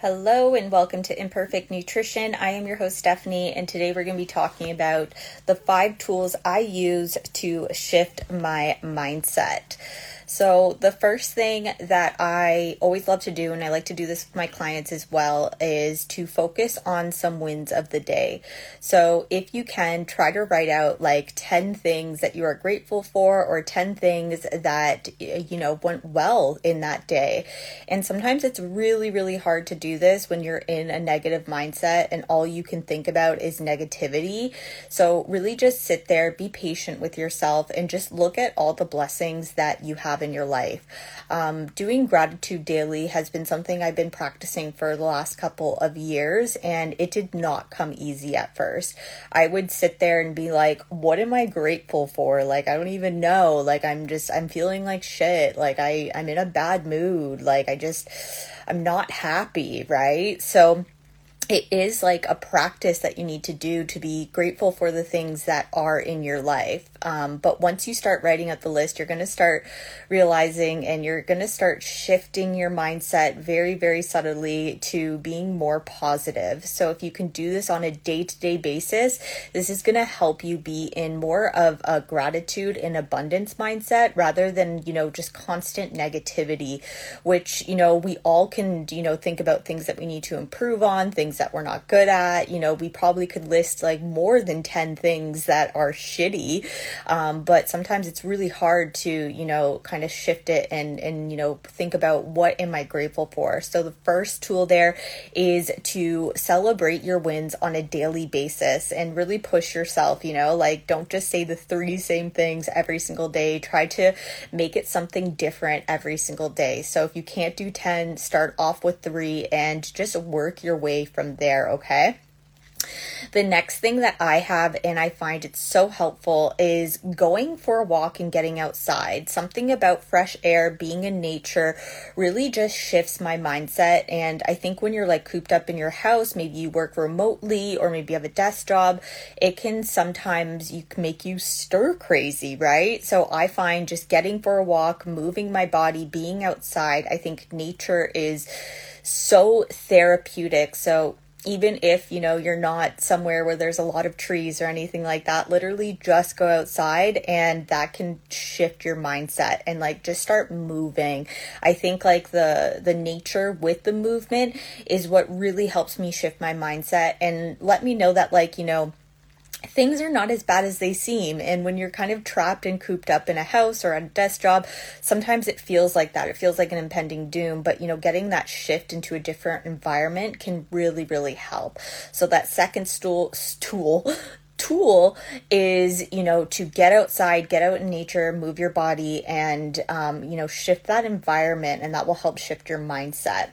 Hello and welcome to Imperfect Nutrition. I am your host Stephanie, and today we're going to be talking about the five tools I use to shift my mindset. So, the first thing that I always love to do, and I like to do this with my clients as well, is to focus on some wins of the day. So, if you can, try to write out like 10 things that you are grateful for, or 10 things that, you know, went well in that day. And sometimes it's really, really hard to do this when you're in a negative mindset and all you can think about is negativity. So, really just sit there, be patient with yourself, and just look at all the blessings that you have have in your life. Um, doing gratitude daily has been something I've been practicing for the last couple of years, and it did not come easy at first. I would sit there and be like, What am I grateful for? Like, I don't even know. Like, I'm just, I'm feeling like shit. Like, I, I'm in a bad mood. Like, I just, I'm not happy, right? So, it is like a practice that you need to do to be grateful for the things that are in your life. Um, but once you start writing out the list, you're going to start realizing and you're going to start shifting your mindset very, very subtly to being more positive. So if you can do this on a day to day basis, this is going to help you be in more of a gratitude and abundance mindset rather than, you know, just constant negativity, which, you know, we all can, you know, think about things that we need to improve on, things that we're not good at. You know, we probably could list like more than 10 things that are shitty. Um, but sometimes it's really hard to, you know, kind of shift it and, and, you know, think about what am I grateful for. So the first tool there is to celebrate your wins on a daily basis and really push yourself, you know, like don't just say the three same things every single day. Try to make it something different every single day. So if you can't do 10, start off with three and just work your way from from there, okay? The next thing that I have, and I find it's so helpful, is going for a walk and getting outside. Something about fresh air, being in nature, really just shifts my mindset. And I think when you're like cooped up in your house, maybe you work remotely or maybe you have a desk job, it can sometimes you can make you stir crazy, right? So I find just getting for a walk, moving my body, being outside, I think nature is so therapeutic. So even if you know you're not somewhere where there's a lot of trees or anything like that literally just go outside and that can shift your mindset and like just start moving. I think like the the nature with the movement is what really helps me shift my mindset and let me know that like you know things are not as bad as they seem. And when you're kind of trapped and cooped up in a house or a desk job, sometimes it feels like that. It feels like an impending doom. But, you know, getting that shift into a different environment can really, really help. So that second stool, stool, tool is you know to get outside get out in nature move your body and um, you know shift that environment and that will help shift your mindset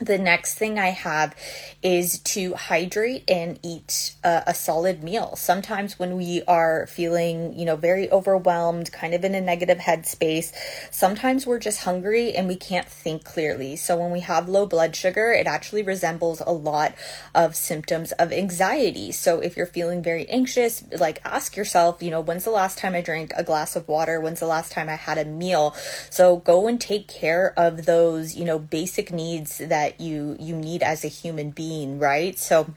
the next thing I have is to hydrate and eat a, a, solid meal. Sometimes when we are feeling, you know, very overwhelmed, kind of in a negative headspace, sometimes we're just hungry and we can't think clearly. So when we have low blood sugar, it actually resembles a lot of symptoms of anxiety. So if you're feeling very anxious, like ask yourself, you know, when's the last time I drank a glass of water? When's the last time I had a meal? So go and take care of those, you know, basic needs that that you you need as a human being, right? So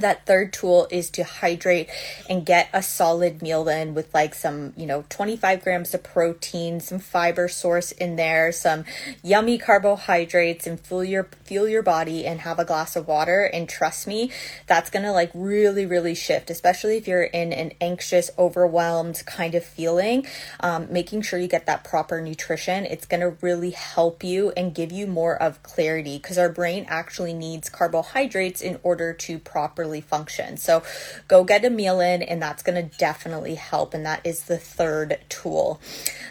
that third tool is to hydrate and get a solid meal in with like some you know 25 grams of protein some fiber source in there some yummy carbohydrates and fuel your fuel your body and have a glass of water. And trust me that's gonna like really really shift especially if you're in an anxious overwhelmed kind of feeling. Um, making sure you get that proper nutrition it's gonna really help you and give you more of clarity because our brain actually needs carbohydrates in order to properly properly function. So go get a meal in, and that's going to definitely help. And that is the third tool.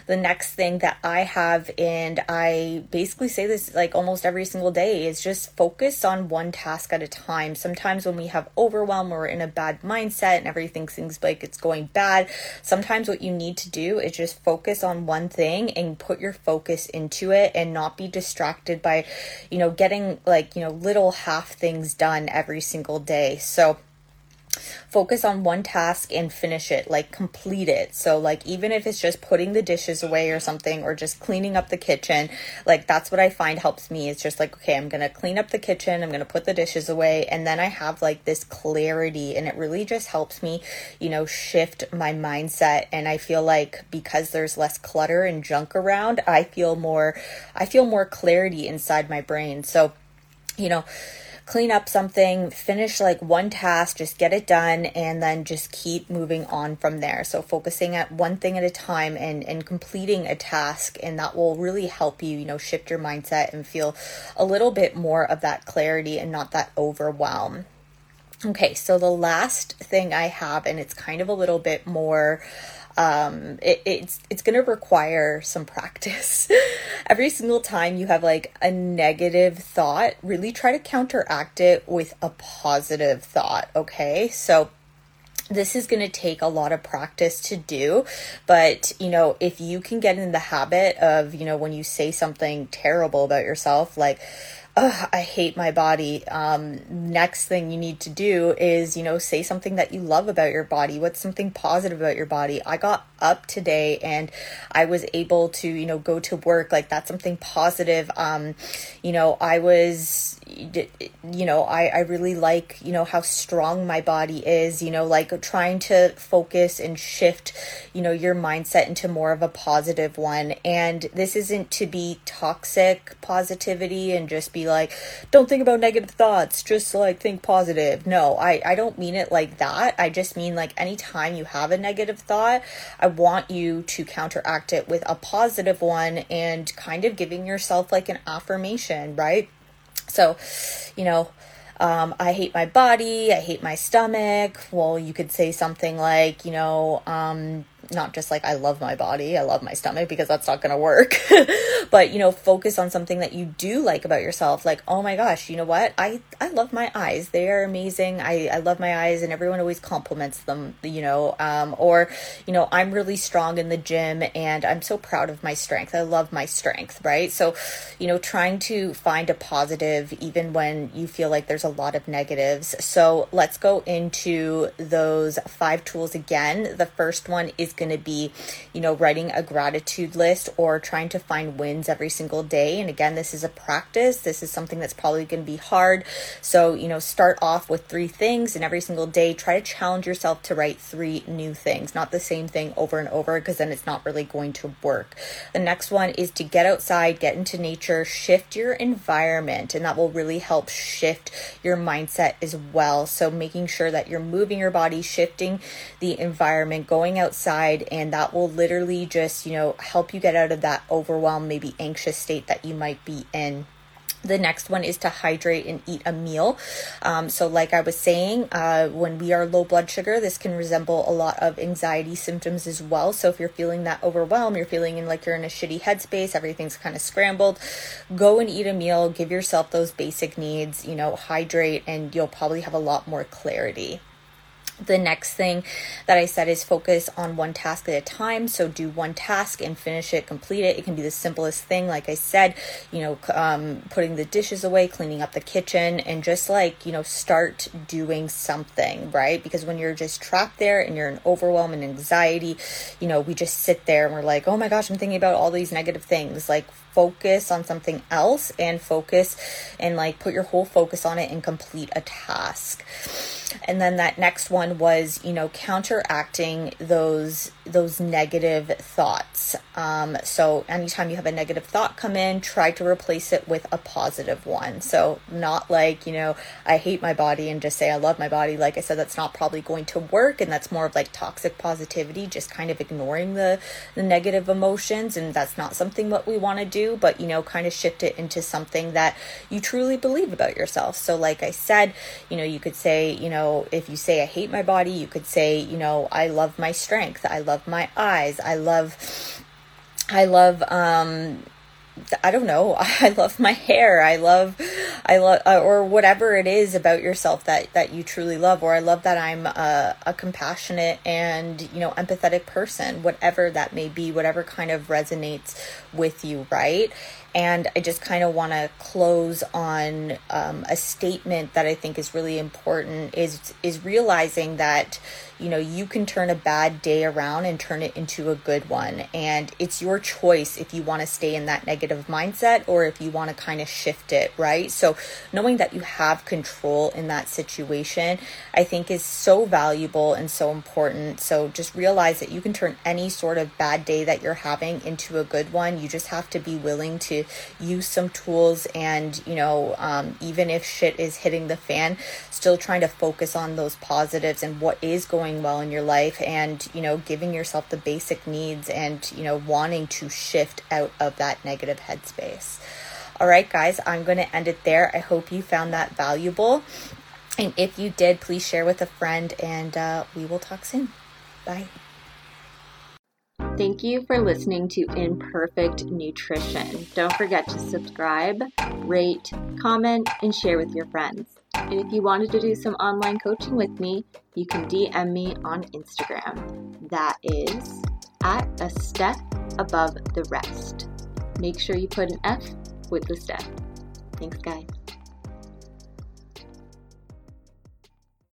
The next thing that I have, and I basically say this like almost every single day, is just focus on one task at a time. Sometimes when we have overwhelm or in a bad mindset and everything seems like it's going bad, sometimes what you need to do is just focus on one thing and put your focus into it and not be distracted by, you know, getting like, you know, little half things done every single day. So, focus on one task and finish it, like complete it. So, like, even if it's just putting the dishes away or something, or just cleaning up the kitchen, like, that's what I find helps me. It's just like, okay, I'm gonna clean up the kitchen, I'm gonna put the dishes away, and then I have like this clarity, and it really just helps me, you know, shift my mindset. And I feel like because there's less clutter and junk around, I feel more, I feel more clarity inside my brain. So, you know, clean up something, finish like one task, just get it done, and then just keep moving on from there. So, focusing at one thing at a time and, and completing a task, and that will really help you, you know, shift your mindset and feel a little bit more of that clarity and not that overwhelm. Okay, so the last thing I have, and it's kind of a little bit more um, it, it's it's going to require some practice. Every single time you have like a negative thought, really try to counteract it with a positive thought. Okay, so this is going to take a lot of practice to do but you know if you can get in the habit of you know when you say something terrible about yourself like I hate my body. Um, next thing you need to do is, you know, say something that you love about your body. What's something positive about your body? I got up today and I was able to, you know, go to work. Like that's something positive. Um, you know, I was, you know, I, I really like, you know, how strong my body is, you know, like trying to focus and shift, you know, your mindset into more of a positive one. And this isn't to be toxic positivity and just be like, don't think about negative thoughts, just like think positive. No, I, I don't mean it like that. I just mean like anytime you have a negative thought, I want you to counteract it with a positive one and kind of giving yourself like an affirmation, right? So, you know, um, I hate my body, I hate my stomach. Well, you could say something like, you know, um, not just like I love my body, I love my stomach because that's not going to work. but, you know, focus on something that you do like about yourself. Like, oh my gosh, you know what? I I love my eyes. They are amazing. I I love my eyes and everyone always compliments them, you know. Um or, you know, I'm really strong in the gym and I'm so proud of my strength. I love my strength, right? So, you know, trying to find a positive even when you feel like there's a lot of negatives. So, let's go into those five tools again. The first one is going to be, you know, writing a gratitude list or trying to find wins every single day. And again, this is a practice. This is something that's probably going to be hard. So, you know, start off with three things and every single day try to challenge yourself to write three new things, not the same thing over and over because then it's not really going to work. The next one is to get outside, get into nature, shift your environment, and that will really help shift your mindset as well. So, making sure that you're moving your body, shifting the environment, going outside side and that will literally just, you know, help you get out of that overwhelmed, maybe anxious state that you might be in. The next one is to hydrate and eat a meal. Um, so, like I was saying, uh, when we are low blood sugar, this can resemble a lot of anxiety symptoms as well. So, if you're feeling that overwhelmed, you're feeling like you're in a shitty headspace, everything's kind of scrambled, go and eat a meal, give yourself those basic needs, you know, hydrate, and you'll probably have a lot more clarity. The next thing that I said is focus on one task at a time. So do one task and finish it, complete it. It can be the simplest thing, like I said, you know, um, putting the dishes away, cleaning up the kitchen, and just like, you know, start doing something, right? Because when you're just trapped there and you're in overwhelm and anxiety, you know, we just sit there and we're like, oh my gosh, I'm thinking about all these negative things. Like, focus on something else and focus and like put your whole focus on it and complete a task. And then that next one was, you know, counteracting those those negative thoughts. Um, so anytime you have a negative thought come in, try to replace it with a positive one. So not like, you know, I hate my body and just say I love my body. Like I said, that's not probably going to work and that's more of like toxic positivity, just kind of ignoring the the negative emotions and that's not something what we want to do but you know, kind of shift it into something that you truly believe about yourself. So, like I said, you know, you could say, you know, if you say, I hate my body, you could say, you know, I love my strength, I love my eyes, I love. I love um I don't know. I love my hair. I love, I love, uh, or whatever it is about yourself that that you truly love. Or I love that I'm a, a compassionate and you know empathetic person. Whatever that may be, whatever kind of resonates with you, right? And I just kind of want to close on um, a statement that I think is really important is is realizing that you know you can turn a bad day around and turn it into a good one, and it's your choice if you want to stay in that negative mindset or if you want to kind of shift it, right? So knowing that you have control in that situation, I think is so valuable and so important. So just realize that you can turn any sort of bad day that you're having into a good one. You just have to be willing to use some tools and, you know, um, even if shit is hitting the fan, still trying to focus on those positives and what is going well in your life and, you know, giving yourself the basic needs and, you know, wanting to shift out of that negative headspace. All right, guys, I'm going to end it there. I hope you found that valuable. And if you did, please share with a friend, and uh, we will talk soon. Bye. Thank you for listening to Imperfect Nutrition. Don't forget to subscribe, rate, comment, and share with your friends. And if you wanted to do some online coaching with me, you can DM me on Instagram. That is at a step above the rest. Make sure you put an F with the step. Thanks, guys.